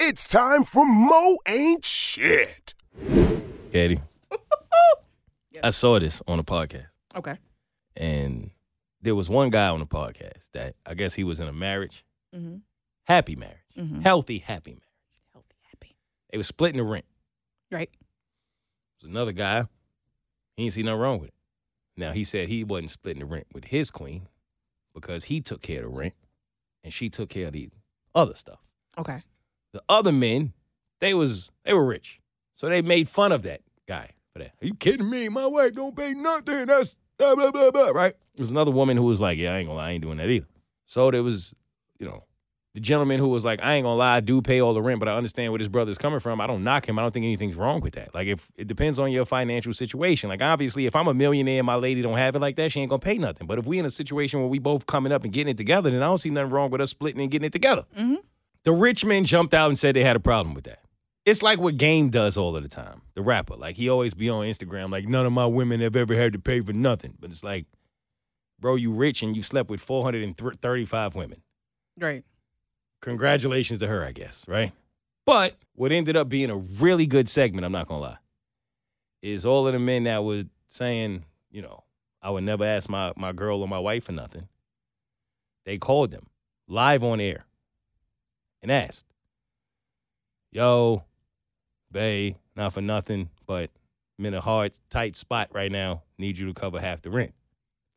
It's time for Moe Ain't Shit. Keity. I saw this on a podcast, Okay. and there was one guy on the podcast that I guess he was in a marriage, Mhm. happy marriage, Mhm. healthy, happy marriage. Healthy, happy. They was splitting the rent. Right. There's another guy, he didn't see nothing wrong with it. Now he said he wasn't splitting the rent with his queen because he took care of the rent and she took care of the other stuff. Okay. The other men, they was they were rich. So they made fun of that guy for that. Are you kidding me? My wife don't pay nothing. That's blah blah blah blah. Right? There was another woman who was like, Yeah, I ain't gonna lie, I ain't doing that either. So there was, you know, the gentleman who was like, I ain't gonna lie, I do pay all the rent, but I understand where this brother's coming from. I don't knock him. I don't think anything's wrong with that. Like if it depends on your financial situation. Like obviously, if I'm a millionaire and my lady don't have it like that, she ain't gonna pay nothing. But if we in a situation where we both coming up and getting it together, then I don't see nothing wrong with us splitting and getting it together. Mm-hmm. The rich men jumped out and said they had a problem with that. It's like what Game does all of the time. The rapper, like he always be on Instagram, like none of my women have ever had to pay for nothing. But it's like, bro, you rich and you slept with 435 women. Right. Congratulations to her, I guess, right? But what ended up being a really good segment, I'm not gonna lie, is all of the men that were saying, you know, I would never ask my, my girl or my wife for nothing. They called them live on air and asked, Yo, Bay, not for nothing, but I'm in a hard, tight spot right now. Need you to cover half the rent.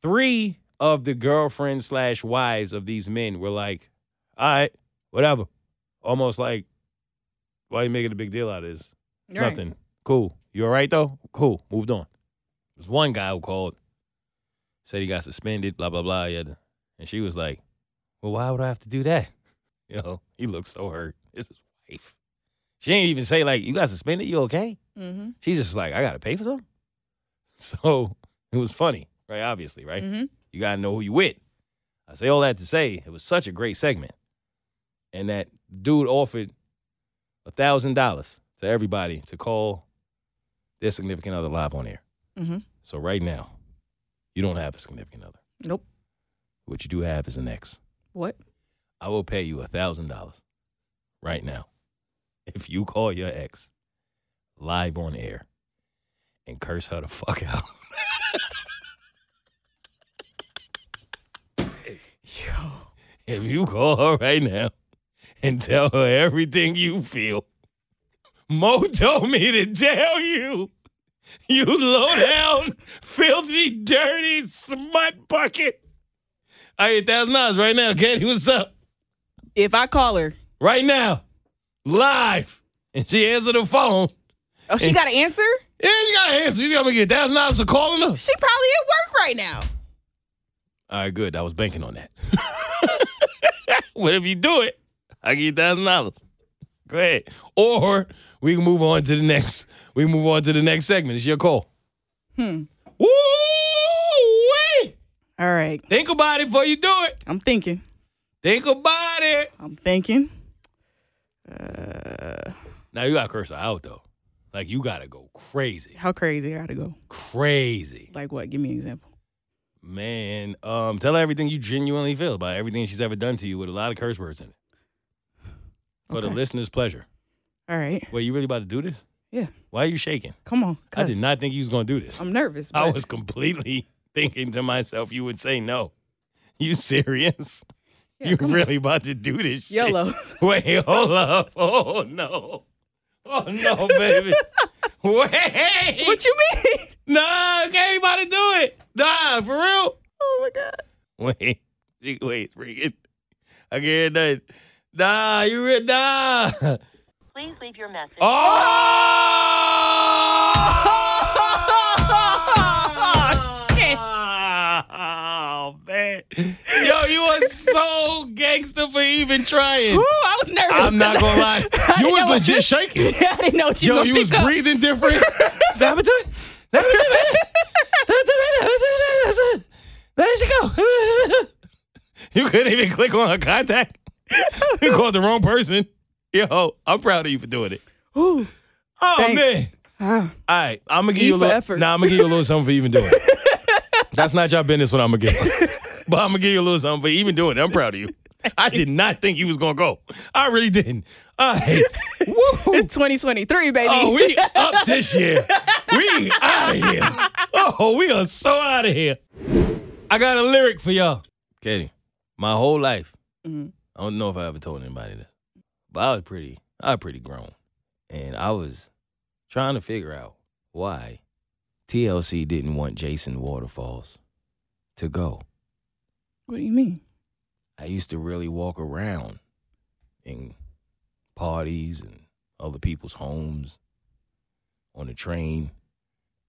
Three of the girlfriends slash wives of these men were like, all right, whatever. Almost like, why are you making a big deal out of this? Right. Nothing. Cool. You all right though? Cool. Moved on. There's one guy who called, said he got suspended, blah, blah, blah. He had to- and she was like, Well, why would I have to do that? You know, he looked so hurt. It's his wife. She ain't even say, like, you got suspended, you okay? Mm-hmm. She's just like, I gotta pay for something. So it was funny, right? Obviously, right? Mm-hmm. You gotta know who you with. I say all that to say it was such a great segment. And that dude offered a thousand dollars to everybody to call their significant other live on air. Mm-hmm. So right now, you don't have a significant other. Nope. What you do have is an ex. What? I will pay you a thousand dollars right now if you call your ex live on air and curse her the fuck out. Yo. if you call her right now and tell her everything you feel, Moe told me to tell you, you low down, filthy, dirty smut bucket. I get thousand dollars right now, Keity. What's up? If I call her, Right now, live, and she answered the phone. oh, she got to answer? Yeah, you gotta answer. You gotta get thousand dollars for calling her. She probably at work right now. All right, good. I was banking on that. but if you do it, I give you thousand dollars. Go ahead. Or we can move on to the next. We move on to the next segment. It's your call. Hmm. Woo! All right. Think about it before you do it. I'm thinking. Think about it. I'm thinking. Uh, Now you gotta curse her out though. Like you gotta go crazy, how crazy I gotta go? crazy, Like what? Give me an example. man. Um, tell her everything you genuinely feel about everything she's ever done to you with a lot of curse words in it, for the listener's pleasure. All right. Wait, you really about to do this? Yeah. Why are you shaking? Come on. I did not think you was gonna do this. I'm nervous. I was completely thinking to myself you would say no. You serious? Yeah, you come on. really about to do this shit? YOLO. Wait, hold up. Oh no. Oh no, baby. Wait. What you mean? Nah, can't anybody do it. Nah, for real. Oh my god. Wait, She- wait, bring it. I can't hear nothing. Nah, you re- nah. Please leave your message. Oh, are so gangster for even trying. Ooh, I was nervous. I'm not gonna lie. You was legit shaking. Yeah, I didn't know what she was Yo, you was breathing different. There she go. You couldn't even click on her contact. You called the wrong person. Yo, I'm proud of you for doing it. Ooh. Oh Thanks. man. Ah. All right, I'm gonna give E you a little. effort. Nah, I'm gonna give you a little something for even doing. That's not your business. What I'm gonna give, but I'm gonna give you a little something for even doing it. I'm proud of you. I did not think you was gonna go. I really didn't. Woo. It's 2023, baby. Oh, we up this year. We out of here. Oh, we are so out of here. I got a lyric for y'all. Keity, my whole life, Mhm. I don't know if I ever told anybody this, but I was pretty, I was pretty grown. And I was trying to figure out why TLC didn't want Jason Waterfalls to go. What do you mean? I used to really walk around in parties and other people's homes on the train,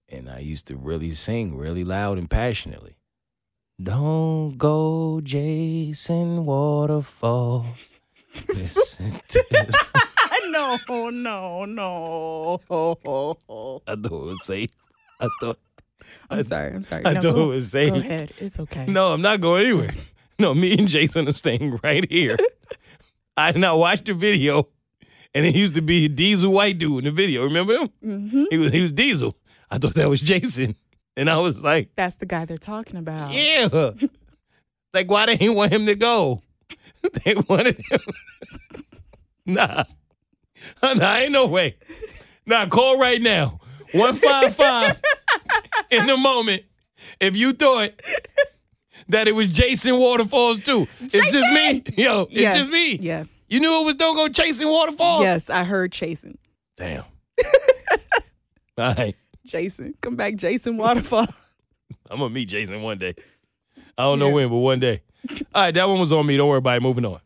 and I used to really sing really loud and passionately. Don't go Jason Waterfalls. Listen to no, no, no. I thought it was safe. I thought I'm sorry. I'm sorry. I no, thought go, it was safe. Go ahead. It's okay. No, I'm not going anywhere. No, me and Jason are staying right here. I now watched the video, and it used to be a Diesel white dude in the video. Remember him? hmm He was he was Diesel. I thought that was Jason, and I was like, That's the guy they're talking about. yeah. Like, why they didn't he want him to go? They wanted him. nah, nah, ain't no way. Nah, call right now. One five five. In the moment, if you thought that it was Jason Waterfalls too, it's just me. Yo, it's Yeah. just me. Yeah. You knew it was don't go chasing waterfalls. Yes, I heard chasing. Damn. All right. Jason. Come back, Jason Waterfall. I'm gonna meet Jason one day. I don't know when, but one day. All right, that one was on me. Don't worry about it. Moving on.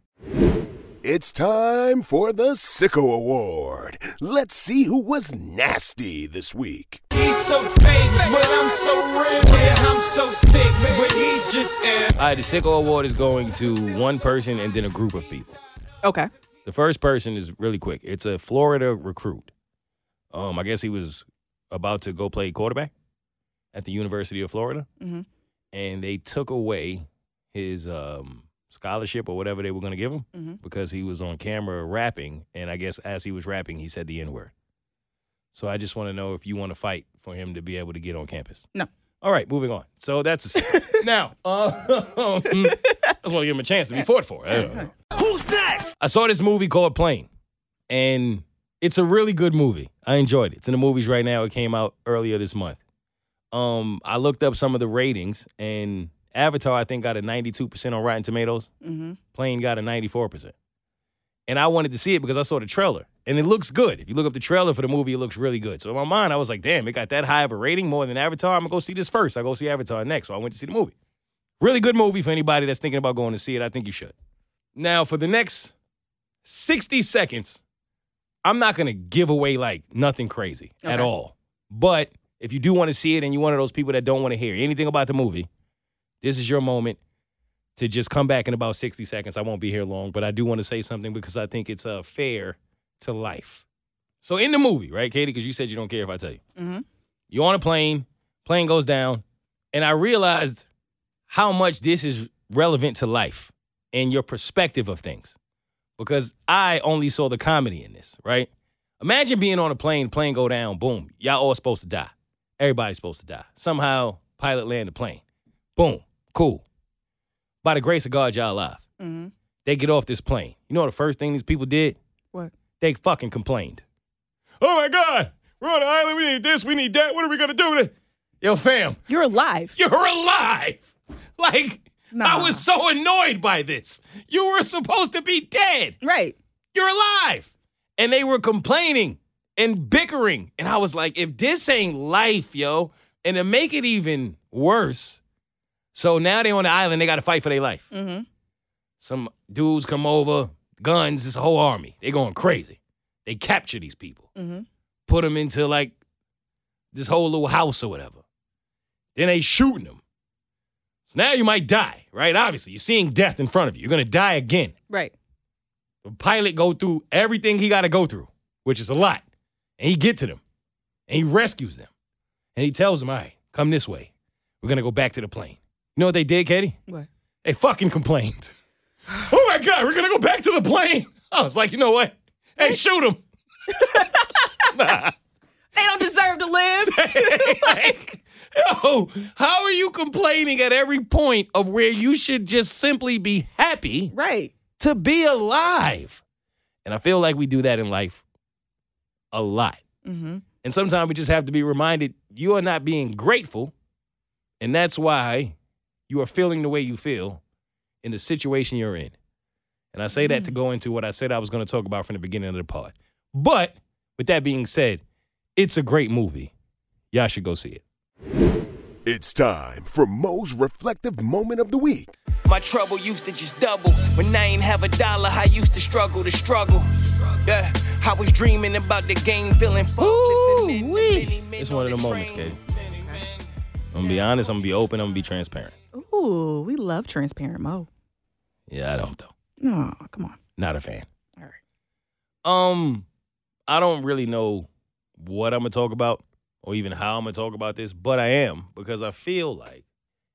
It's time for the Sicko Award. Let's see who was nasty this week. He's so fake, but I'm so real. Yeah, I'm so sick, but he's just All right, the Sicko Award is going to one person and then a group of people. okay. The first person is really quick. It's a Florida recruit. Um, I guess he was about to go play quarterback at the University of Florida, Mhm. and they took away his um, scholarship or whatever they were going to give him Mhm. because he was on camera rapping, and I guess as he was rapping, he said the N word. So I just want to know if you want to fight for him to be able to get on campus. No. All right, moving on. So that's now. Uh, I just want to give him a chance to be fought for. I don't know. Who's next? I saw this movie called Plane, and it's a really good movie. I enjoyed it. It's in the movies right now. It came out earlier this month. Um, I looked up some of the ratings, and Avatar I think got a 92% on Rotten Tomatoes. Mm-hmm. Plane got a 94%. And I wanted to see it because I saw the trailer, and it looks good. If you look up the trailer for the movie, it looks really good. So in my mind, I was like, damn, it got that high of a rating more than Avatar. I'm gonna go see this first. I go see Avatar next. So I went to see the movie. Really good movie for anybody that's thinking about going to see it. I think you should. Now, for the next 60 seconds, I'm not to give away like nothing crazy at all. But if you do want to see it and you're one of those people that don't want to hear anything about the movie, this is your moment to just come back in about 60 seconds. I won't be here long, but I do want to say something because I think it's uh, fair to life. So, in the movie, right, Keity, because you said you don't care if I tell you, Mm-hmm. you're on a plane, plane goes down, and I realized how much this is relevant to life and your perspective of things. Because I only saw the comedy in this, right? Imagine being on a plane, plane go down, boom, y'all all supposed to die. Everybody's supposed to die. Somehow, pilot land the plane. Boom, cool. By the grace of God, y'all alive. Mm-hmm. They get off this plane. You know the first thing these people did? What? They fucking complained. Oh my God, we're on an island. We need this. We need that. What are we gonna do with it? Yo, fam, You're alive. you're alive. Like, I was so annoyed by this. You were supposed to be dead. Right. You're alive. And they were complaining and bickering. And I was like, if this ain't life, yo, and to make it even worse, so now they're on the island, they got to fight for their life. Mm-hmm. Some dudes come over, guns, a whole army. They going crazy. They capture these people, Mm-hmm. put them into like this whole little house or whatever. Then they shooting them. So now you might die, right? Obviously, you're seeing death in front of you. You're gonna die again. Right. The pilot go through everything he got to go through, which is a lot, and he get to them, and he rescues them, and he tells them, "All right, come this way. We're gonna go back to the plane." You know what they did, Keity? What? They fucking complained. oh my god, we're gonna go back to the plane. I was like, you know what? Hey, shoot them. nah. They don't deserve to live. like, yo, how are you complaining at every point of where you should just simply be happy right. to be alive? And I feel like we do that in life a lot. Mm-hmm. And sometimes we just have to be reminded you are not being grateful. And that's why you are feeling the way you feel in the situation you're in. And I say that to mm. go into what I said I was going to talk about from the beginning of the pod. But with that being said, it's a great movie. Y'all should go see it. It's time for Moe's reflective moment of the week. My trouble used to just double. When I ain't have a dollar, I used to struggle to struggle. Yeah, I was dreaming about the game, feeling faultless. and then the many men It's one of the the moments, train. Keity. I'm going to be honest. I'm going to be open. I'm going to be transparent. Ooh, we love transparent Moe. Yeah, I don't, though. No, come on. Not a fan. All right. Um, I don't really know what I'm gonna talk about or even how I'm gonna talk about this, but I am because I feel like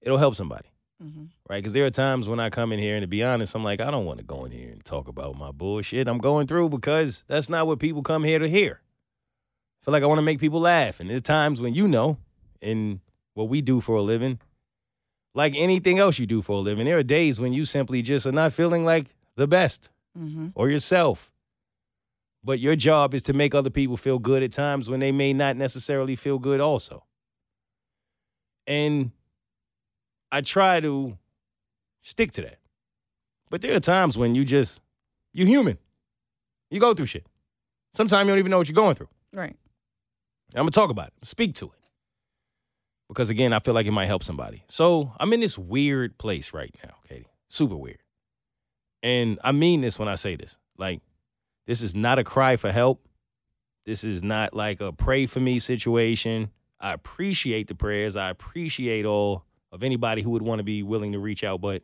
it'll help somebody, Mm-hmm. right? Because there are times when I come in here and to be honest, I'm like, I don't want to go in here and talk about my bullshit I'm going through because that's not what people come here to hear. I feel like I want to make people laugh, and there are times when you know, in what we do for a living, like anything else you do for a living, there are days when you simply just are not feeling like the best Mm-hmm. or yourself. But your job is to make other people feel good at times when they may not necessarily feel good also. And I try to stick to that. But there are times when you just, you're human. You go through shit. Sometimes you don't even know what you're going through. Right. I'm gonna talk about it, speak to it. Because again, I feel like it might help somebody. So I'm in this weird place right now, Keity. Super weird. And I mean this when I say this. Like, this is not a cry for help. This is not like a pray for me situation. I appreciate the prayers. I appreciate all of anybody who would want to be willing to reach out, but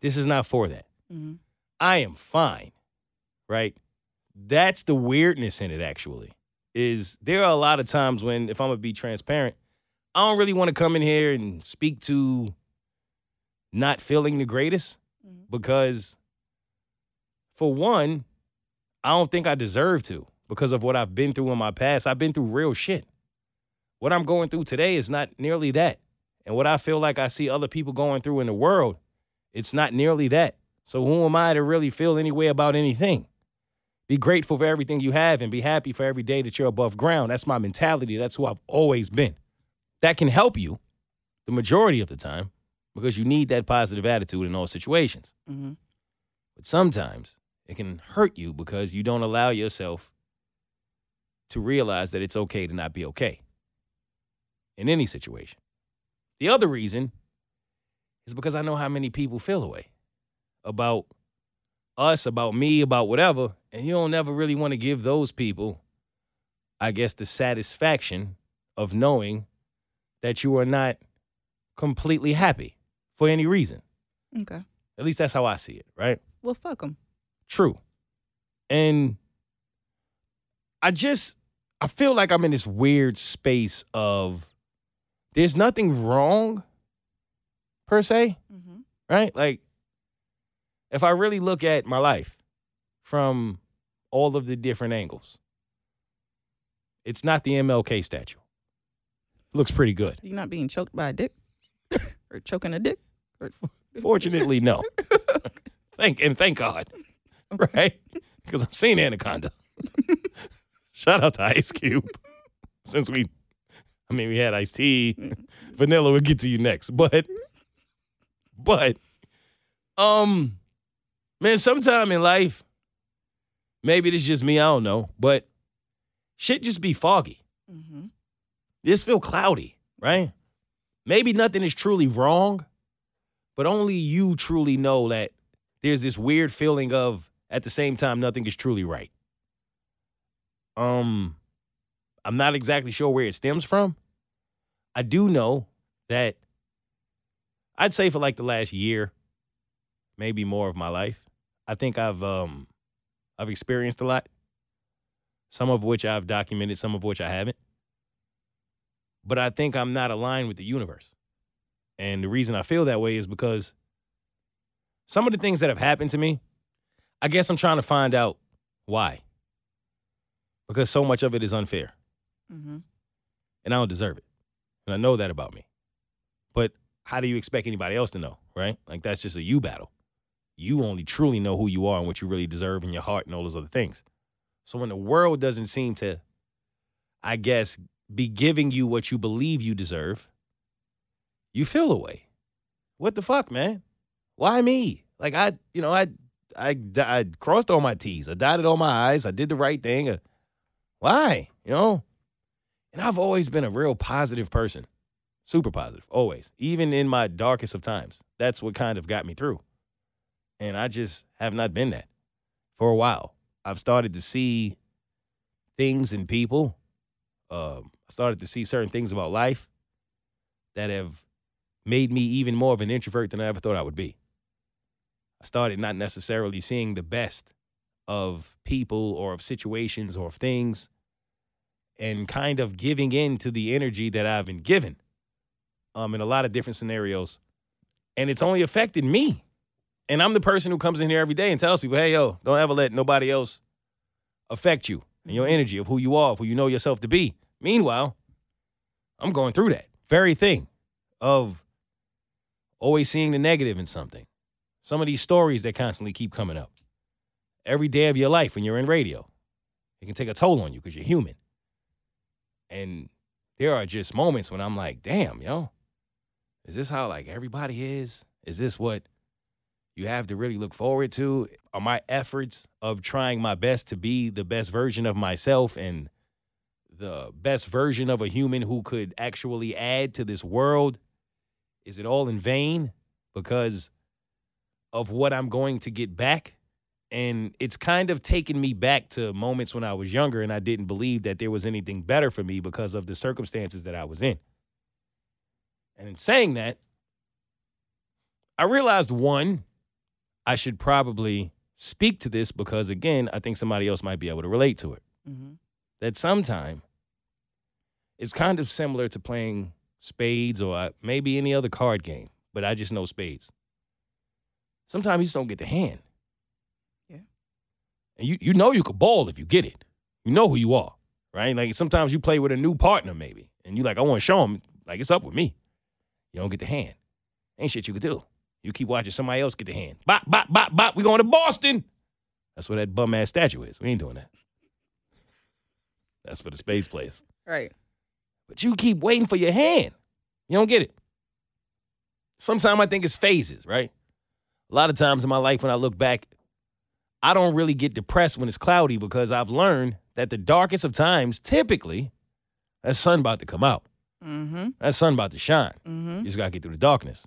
this is not for that. Mm-hmm. I am fine, right? That's the weirdness in it, actually. Is there are a lot of times when, if I'm gonna be transparent, I don't really want to come in here and speak to not feeling the greatest mm-hmm. because, for one, I don't think I deserve to because of what I've been through in my past. I've been through real shit. What I'm going through today is not nearly that. And what I feel like I see other people going through in the world, it's not nearly that. So who am I to really feel any way about anything? Be grateful for everything you have and be happy for every day that you're above ground. That's my mentality. That's who I've always been. That can help you the majority of the time because you need that positive attitude in all situations. Mm-hmm. But sometimes it can hurt you because you don't allow yourself to realize that it's okay to not be okay in any situation. The other reason is because I know how many people feel away about us, about me, about whatever, and you don't ever really want to give those people, I guess, the satisfaction of knowing that you are not completely happy for any reason. Okay. At least that's how I see it, right? Well, fuck them. True. And I just I feel like I'm in this weird space of there's nothing wrong per se, Mm-hmm. right? Like if I really look at my life from all of the different angles, it's not the MLK statue. Looks pretty good. You're not being choked by a dick or choking a dick. Or- Fortunately, no. thank and thank God, right? Because I've seen Anaconda. Shout out to Ice Cube. Since we, I mean, we had Ice-T, Vanilla. We'll get to you next, but but um man, sometime in life, maybe it's just me, I don't know, but shit just be foggy. Mm-hmm. This feel cloudy, right? Maybe nothing is truly wrong, but only you truly know that there's this weird feeling of at the same time nothing is truly right. Um I'm not exactly sure where it stems from. I do know that I'd say for like the last year, maybe more of my life, I think I've um I've experienced a lot. Some of which I've documented, some of which I haven't. But I think I'm not aligned with the universe. And the reason I feel that way is because some of the things that have happened to me, I guess I'm trying to find out why. Because so much of it is unfair Mm-hmm. and I don't deserve it. And I know that about me. But how do you expect anybody else to know, right? Like that's just a you battle. You only truly know who you are and what you really deserve in your heart and all those other things. So when the world doesn't seem to, I guess, be giving you what you believe you deserve, you feel away. What the fuck, man? Why me? Like I, you know, I, I, I crossed all my T's. I dotted all my I's. I did the right thing. Uh, Why? You know? And I've always been a real positive person. Super positive, always. Even in my darkest of times. That's what kind of got me through. And I just have not been that for a while. I've started to see things in people. Um, I started to see certain things about life that have made me even more of an introvert than I ever thought I would be. I started not necessarily seeing the best of people or of situations or of things and kind of giving in to the energy that I've been given um, in a lot of different scenarios. And it's only affected me. And I'm the person who comes in here every day and tells people, hey, yo, don't ever let nobody else affect you and your energy of who you are, of who you know yourself to be. Meanwhile, I'm going through that very thing of always seeing the negative in something. Some of these stories that constantly keep coming up. Every day of your life when you're in radio, it can take a toll on you because you're human. And there are just moments when I'm like, damn, yo, is this how like everybody is? Is this what you have to really look forward to? Are my efforts of trying my best to be the best version of myself and the best version of a human who could actually add to this world? Is it all in vain because of what I'm going to get back? And it's kind of taken me back to moments when I was younger and I didn't believe that there was anything better for me because of the circumstances that I was in. And in saying that, I realized one, I should probably speak to this because, again, I think somebody else might be able to relate to it. Mm-hmm. That sometime it's kind of similar to playing spades or uh, maybe any other card game, but I just know spades. Sometimes you just don't get the hand. Yeah. And you, you know you could ball if you get it. You know who you are, right? Like sometimes you play with a new partner, maybe, and you're like, I want to show him, like, it's up with me. You don't get the hand. Ain't shit you could do. You keep watching somebody else get the hand. Bop, bop, bop, bop. We going to Boston. That's where that bum ass statue is. We ain't doing that. That's for the space place. Right. But you keep waiting for your hand. You don't get it. Sometimes I think it's phases, right? A lot of times in my life when I look back, I don't really get depressed when it's cloudy because I've learned that the darkest of times, typically, that sun about to come out. Mm-hmm. That sun about to shine. Mm-hmm. You just gotta get through the darkness.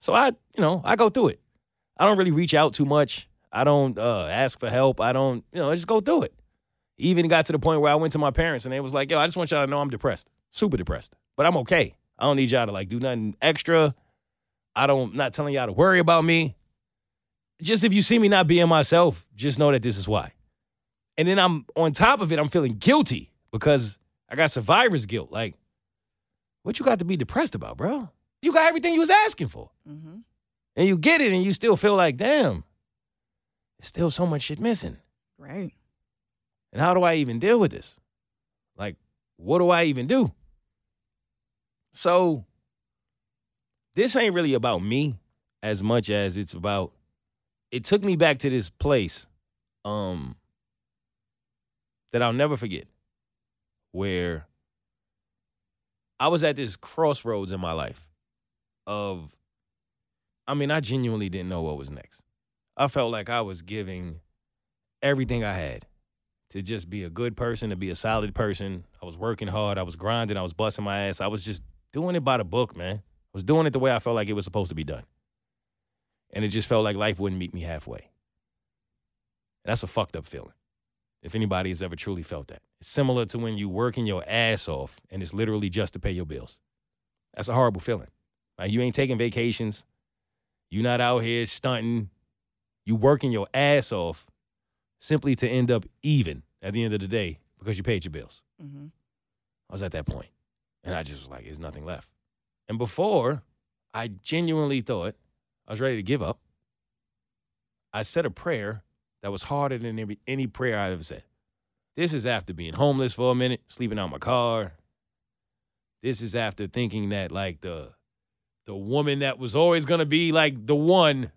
So I, you know, I go through it. I don't really reach out too much. I don't uh, ask for help. I don't, you know, I just go through it. Even got to the point where I went to my parents and they was like, yo, I just want y'all to know I'm depressed. Super depressed. But I'm okay. I don't need y'all to like do nothing extra. I don't not telling y'all to worry about me. Just if you see me not being myself, just know that this is why. And then I'm on top of it, I'm feeling guilty because I got survivor's guilt. Like, what you got to be depressed about, bro? You got everything you was asking for. Mm-hmm. And you get it and you still feel like, damn, there's still so much shit missing. Right. And how do I even deal with this? Like, what do I even do? So, this ain't really about me as much as it's about it took me back to this place um that I'll never forget where I was at this crossroads in my life of I mean, I genuinely didn't know what was next. I felt like I was giving everything I had to just be a good person, to be a solid person. I was working hard. I was grinding. I was busting my ass. I was just doing it by the book, man. I was doing it the way I felt like it was supposed to be done. And it just felt like life wouldn't meet me halfway. And that's a fucked up feeling. If anybody has ever truly felt that, it's similar to when you're working your ass off and it's literally just to pay your bills. That's a horrible feeling. Like you ain't taking vacations. You're not out here stunting. You working your ass off simply to end up even at the end of the day because you paid your bills. Mm-hmm. I was at that point, and I just was like, "There's nothing left." And before, I genuinely thought I was ready to give up. I said a prayer that was harder than every, any prayer I ever said. This is after being homeless for a minute, sleeping out my car. This is after thinking that like the the woman that was always gonna be like the one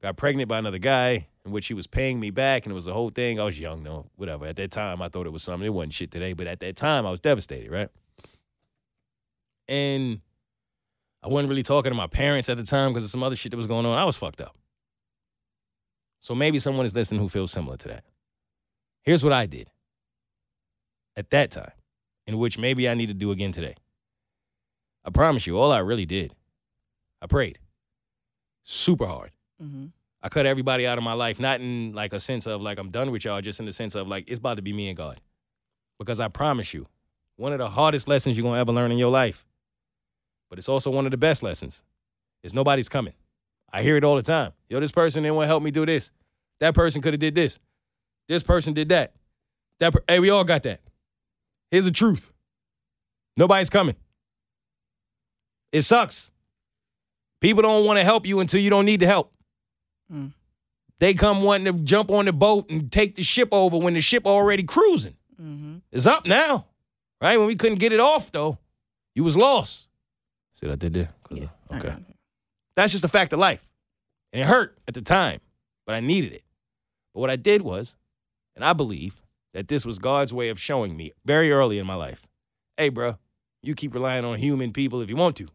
got pregnant by another guy, in which she was paying me back, and it was the whole thing. I was young, though, whatever. At that time, I thought it was something. It wasn't shit today, but at that time, I was devastated, right? And I wasn't really talking to my parents at the time because of some other shit that was going on. I was fucked up. So maybe someone is listening who feels similar to that. Here's what I did at that time, in which maybe I need to do again today. I promise you, all I really did, I prayed super hard. Mm-hmm. I cut everybody out of my life, not in like a sense of like I'm done with y'all, just in the sense of like it's about to be me and God. Because I promise you, one of the hardest lessons you're gonna ever learn in your life, but it's also one of the best lessons, is nobody's coming. I hear it all the time. Yo, this person didn't want to help me do this. That person could have did this. This person did that. That per- hey, we all got that. Here's the truth. Nobody's coming. It sucks. People don't want to help you until you don't need the help. Mm. They come wanting to jump on the boat and take the ship over when the ship already cruising. Mm-hmm. It's up now, right? When we couldn't get it off, though, you was lost. See what I did there? Yeah. of- Okay. That's just a fact of life. And it hurt at the time, but I needed it. But what I did was, and I believe that this was God's way of showing me very early in my life hey, bro, you keep relying on human people if you want to.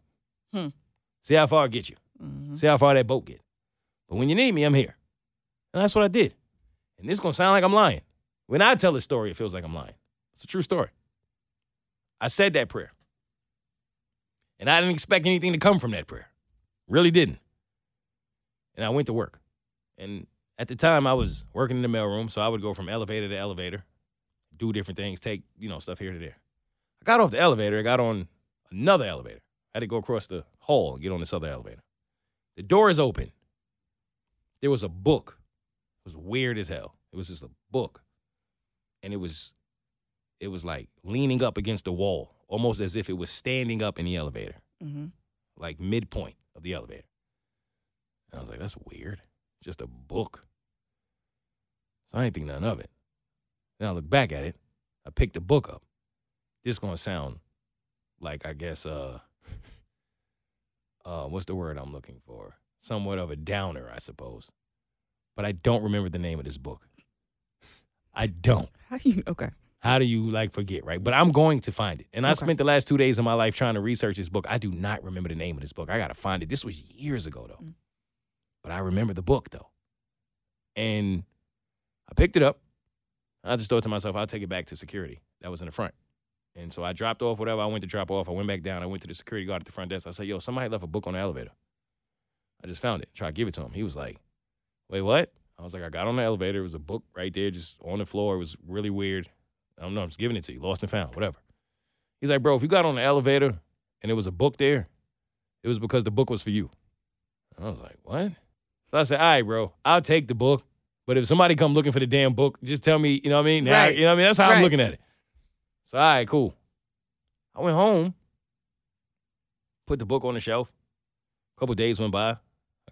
Hmm. See how far I get you. Mhm. See how far that boat get. But when you need me, I'm here. And that's what I did. And this gonna sound like I'm lying. When I tell this story, it feels like I'm lying. It's a true story. I said that prayer. And I didn't expect anything to come from that prayer. Really didn't. And I went to work. And at the time I was working in the mailroom, so I would go from elevator to elevator, do different things, take, you know, stuff here to there. I got off the elevator, I got on another elevator. I had to go across the hall and get on this other elevator. The door is open. There was a book. It was weird as hell. It was just a book. And it was it was like leaning up against the wall, almost as if it was standing up in the elevator, Mm-hmm. like midpoint of the elevator. And I was like, that's weird. Just a book. So I didn't think nothing of it. Then I look back at it. I picked the book up. This gonna sound like I guess uh uh what's the word I'm looking for? Somewhat of a downer, I suppose. But I don't remember the name of this book. I don't. How do you? Okay. How do you like forget, right? But I'm going to find it. And I Okay. spent the last two days of my life trying to research this book. I do not remember the name of this book. I gotta find it. This was years ago though. Mm. But I remember the book though. And I picked it up. I just thought to myself, I'll take it back to security. That was in the front. And so I dropped off whatever I went to drop off. I went back down. I went to the security guard at the front desk. I said, yo, somebody left a book on the elevator. I just found it. Try to give it to him. He was like, wait, what? I was like, I got on the elevator. It was a book right there, just on the floor. It was really weird. I don't know. I'm just giving it to you. Lost and found, whatever. He's like, bro, if you got on the elevator and there was a book there, it was because the book was for you. I was like, what? So I said, all right, bro, I'll take the book. But if somebody come looking for the damn book, just tell me, you know what I mean? Now, Right. You know what I mean? That's how I'm looking at it. So, all right, cool. I went home, put the book on the shelf. A couple days went by. I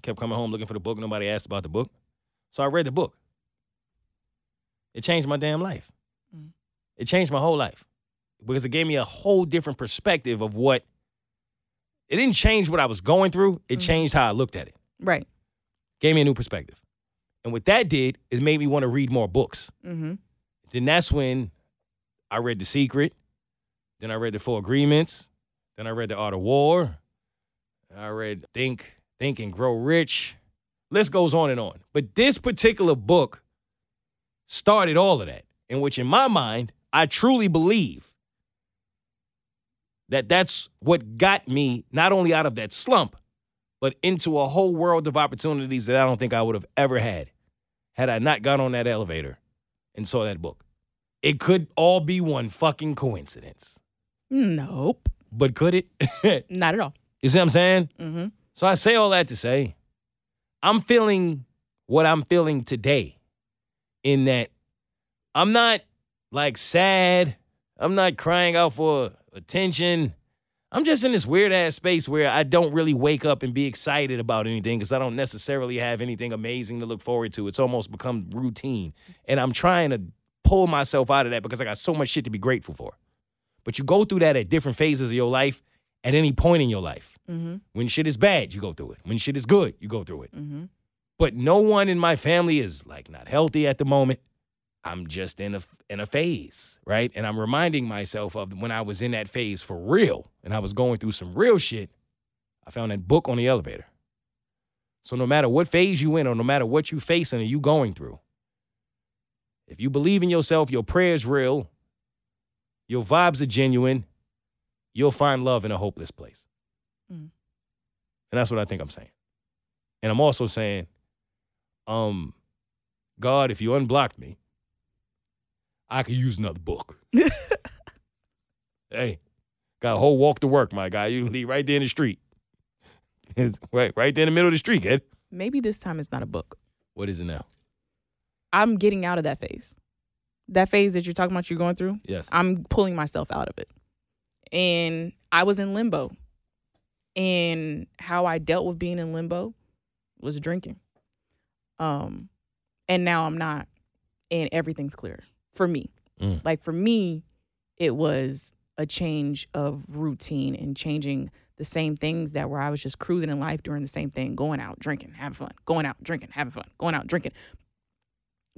kept coming home looking for the book. Nobody asked about the book. So I read the book. It changed my damn life. Mm. It changed my whole life because it gave me a whole different perspective of what. It didn't change what I was going through. It Mhm. changed how I looked at it. Right. Gave me a new perspective. And what that did is made me want to read more books. Mm-hmm. Then that's when I read The Secret. Then I read The Four Agreements. Then I read The Art of War. I read Think, Think and Grow Rich. List goes on and on. But this particular book started all of that, in which, in my mind, I truly believe that that's what got me not only out of that slump, but into a whole world of opportunities that I don't think I would have ever had had I not got on that elevator and saw that book. It could all be one fucking coincidence. Nope. But could it? Not at all. you see what I'm saying? Mm-hmm. So I say all that to say, I'm feeling what I'm feeling today in that I'm not like sad. I'm not crying out for attention. I'm just in this weird ass space where I don't really wake up and be excited about anything because I don't necessarily have anything amazing to look forward to. It's almost become routine. And I'm trying to pull myself out of that because I got so much shit to be grateful for. But you go through that at different phases of your life at any point in your life. Mm-hmm. When shit is bad, you go through it. When shit is good, you go through it. Mm-hmm. But no one in my family is like not healthy at the moment. I'm just in a in a phase, right? And I'm reminding myself of when I was in that phase for real and I was going through some real shit. I found that book on the elevator. So no matter what phase you in or no matter what you're facing or you going through, if you believe in yourself, your prayer's real, your vibes are genuine, you'll find love in a hopeless place. Mm. And that's what I think I'm saying. And I'm also saying, um, God, if you unblocked me, I could use another book. hey, got a whole walk to work, my guy. You leave right there in the street. Right, right there in the middle of the street, kid. Maybe this time it's not a book. What is it now? I'm getting out of that phase. That phase that you're talking about you're going through, Yes. I'm pulling myself out of it. And I was in limbo. And how I dealt with being in limbo was drinking. Um and now I'm not and everything's clear for me. Mm. Like for me, it was a change of routine and changing the same things that where I was just cruising in life doing the same thing, going out, drinking, having fun, going out, drinking, having fun, going out, drinking.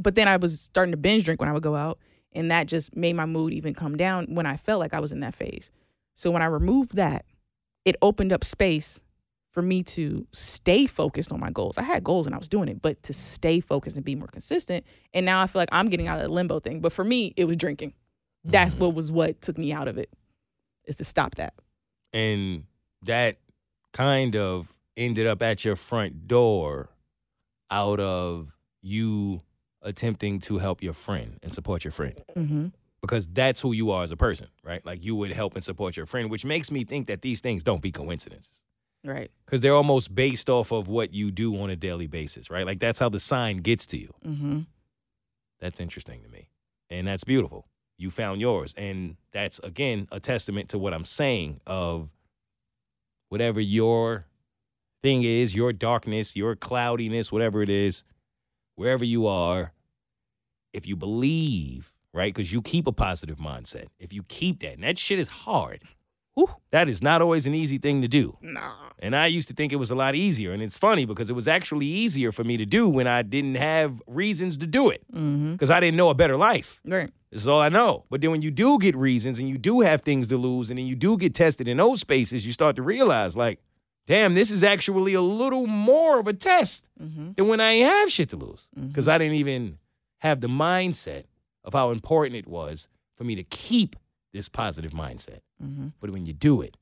But then I was starting to binge drink when I would go out, and that just made my mood even come down when I felt like I was in that phase. So when I removed that, it opened up space for me to stay focused on my goals. I had goals and I was doing it, but to stay focused and be more consistent. And now I feel like I'm getting out of the limbo thing. But for me, it was drinking. That's mm-hmm. what was what took me out of it. Is to stop that. And that kind of ended up at your front door out of you attempting to help your friend and support your friend. Mm-hmm. because that's who you are as a person, right? Like you would help and support your friend, which makes me think that these things don't be coincidences Right. because they're almost based off of what you do on a daily basis, right? Like that's how the sign gets to you. Mm-hmm. That's interesting to me. And that's beautiful. You found yours. And that's, again, a testament to what I'm saying of whatever your thing is, your darkness, your cloudiness, whatever it is, wherever you are, if you believe, right? Because you keep a positive mindset. If you keep that, and that shit is hard. Whew, that is not always an easy thing to do. Nah. And I used to think it was a lot easier. And it's funny because it was actually easier for me to do when I didn't have reasons to do it Mm-hmm. because I didn't know a better life. Right. This is all I know. But then when you do get reasons and you do have things to lose and then you do get tested in those spaces, you start to realize, like, damn, this is actually a little more of a test Mm-hmm. than when I ain't have shit to lose. Because I didn't even have the mindset of how important it was for me to keep this positive mindset. Mm-hmm. But when you do it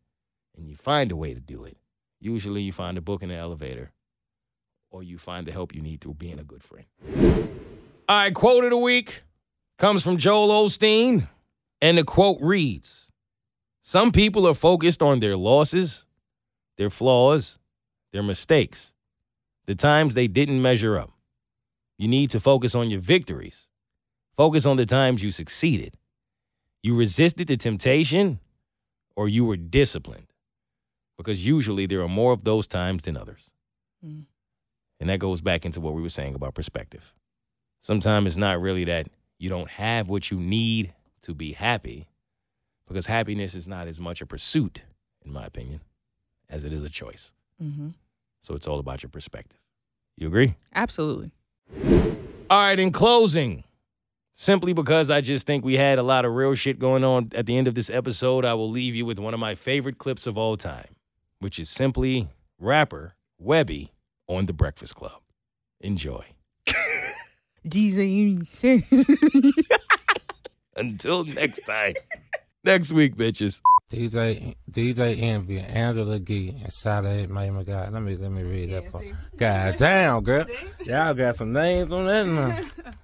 and you find a way to do it, usually you find a book in the elevator or you find the help you need through being a good friend. All right, quote of the week comes from Joel Osteen. And the quote reads Some people are focused on their losses, their flaws, their mistakes, the times they didn't measure up. You need to focus on your victories. Focus on the times you succeeded. You resisted the temptation or you were disciplined. Because usually there are more of those times than others. Mm. And that goes back into what we were saying about perspective. Sometimes it's not really that you don't have what you need to be happy, because happiness is not as much a pursuit, in my opinion, as it is a choice. Mm-hmm. So it's all about your perspective. You agree? Absolutely. All right, in closing, simply because I just think we had a lot of real shit going on at the end of this episode, I will leave you with one of my favorite clips of all time, which is simply rapper Webbie on The Breakfast Club. Enjoy. Until next time. next week, bitches. DJ DJ Envy, Angela Gee, and Saleh May my God. Let me let me read that part. God damn, girl. Y'all got some names on that.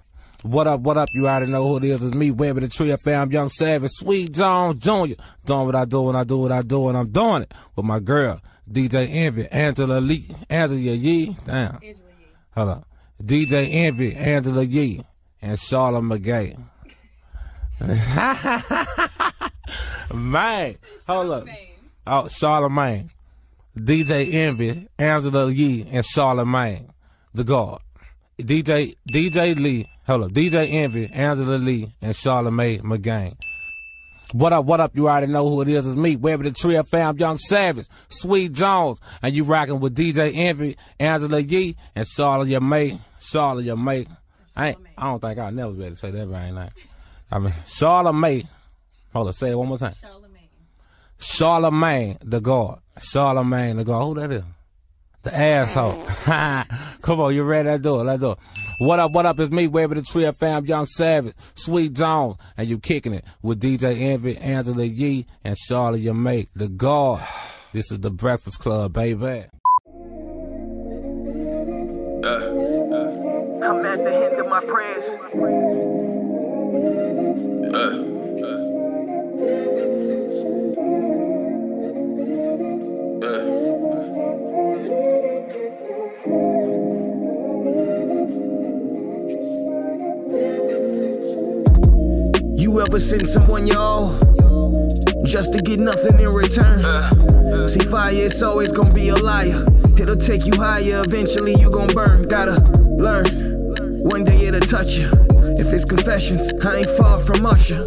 What up, what up? You already know who it is. It's me, Webbie the Tree fam, Young Savage, Sweet Jones Jr. Doing what I do and I do what I do and I'm doing it with my girl, DJ Envy, Angela Lee, Angela Yee. Damn. Hold up. DJ Envy, Angela Yee, and Charlotte McGay. Man, hold up. Oh, Charlamagne. DJ Envy, Angela Yee, and Charlamagne, the God. DJ DJ Lee, hold up. DJ Envy, Angela Lee, and Charlamagne McGain. What up, what up? You already know who it is. It's me, Webbie the Trill fam, Young Savage, Sweet Jones, and you rocking with DJ Envy, Angela Yee, and Charlotte your mate, Charlotte your mate. I I don't think I'll never be able to say that right now. I mean, Charlamagne. Hold on, say it one more time. Charlamagne, Charlamagne the God. Charlamagne, the God. Who that is? The asshole. Come on, you ready? Let's do it. Let's do it. What up, what up? It's me, Webbie the Trill fam, Young Savage, Sweet Jones, and you kicking it with DJ Envy, Angela Yee, and Charlotte, your mate, the God. This is the Breakfast Club, baby. I'm at the end of my prayers. You Uh. ever send someone y'all just to get nothing in return? Uh. See, fire is always gonna be a liar. It'll take you higher, eventually you gon' burn. Gotta learn. One day it'll touch you. If it's confessions, I ain't far from Usher.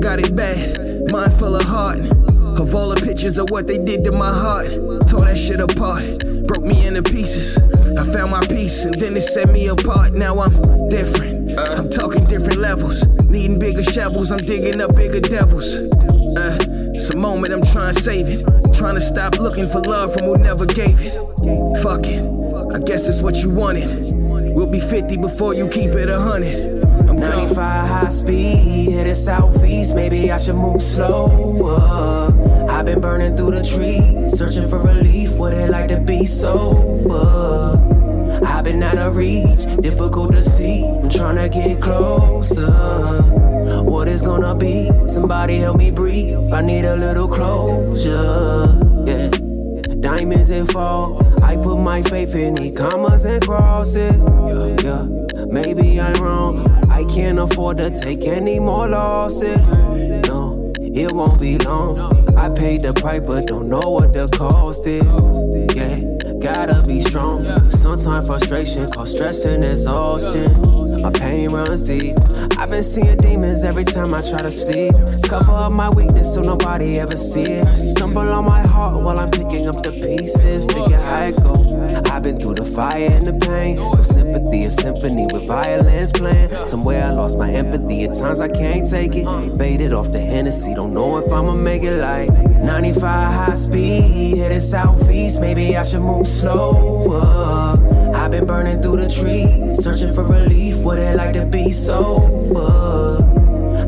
Got it bad, Mind full of heart. Of all the pictures of what they did to my heart. Tore that shit apart. Broke me into pieces. I found my peace and then it set me apart. Now I'm different. I'm talking different levels. Needing bigger shovels. I'm digging up bigger devils. Uh, it's a moment I'm trying to save it. Trying to stop looking for love from who never gave it. Fuck it. I guess it's what you wanted. We'll be 50 before you keep it a 100. 95 high speed, hit it southeast. Maybe I should move slower. I've been burning through the trees, searching for relief. What it like to be sober? I've been out of reach, difficult to see. I'm trying to get closer. What is gonna be? Somebody help me breathe. I need a little closure. Yeah. Diamonds and falls. I put my faith in the commas and crosses. Yeah, yeah. Maybe I'm wrong. I can't afford to take any more losses. No, it won't be long. I paid the price, but don't know what the cost is. Yeah, gotta be strong. Sometimes frustration cause stress and exhaustion. My pain runs deep. I've been seeing demons every time I try to sleep. Cover up my weakness so nobody ever see it. Stumble on my heart while I'm picking up the pieces. Figure how it go. I've been through the fire and the pain. No sympathy, a symphony with violence playing. Somewhere I lost my empathy. At times I can't take it. Faded off the Hennessy. Don't know if I'ma make it like 95 high speed. Headed southeast. Maybe I should move slower. I've been burning through the trees, searching for relief. What it like to be sober?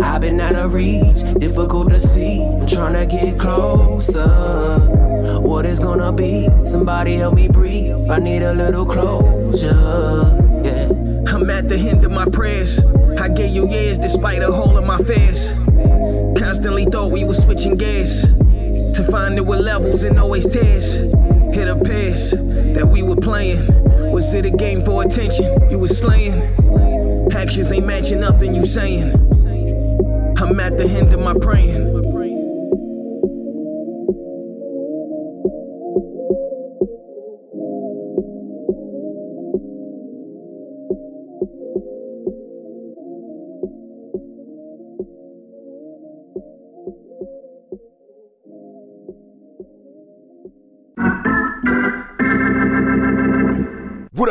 I've been out of reach, difficult to see. I'm trying to get closer. What is gonna be? Somebody help me breathe. I need a little closure. Yeah. I'm at the end of my prayers. I gave you years despite a hole in my face. Constantly thought we were switching gears to find were levels and always tears. It appears that we were playing. Was it a game for attention? You were slaying. Actions ain't matching nothing you saying. I'm at the end of my praying.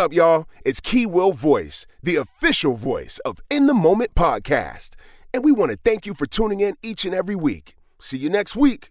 Up, y'all? It's Key Will Voice, the official voice of In the Moment podcast. And we want to thank you for tuning in each and every week. See you next week.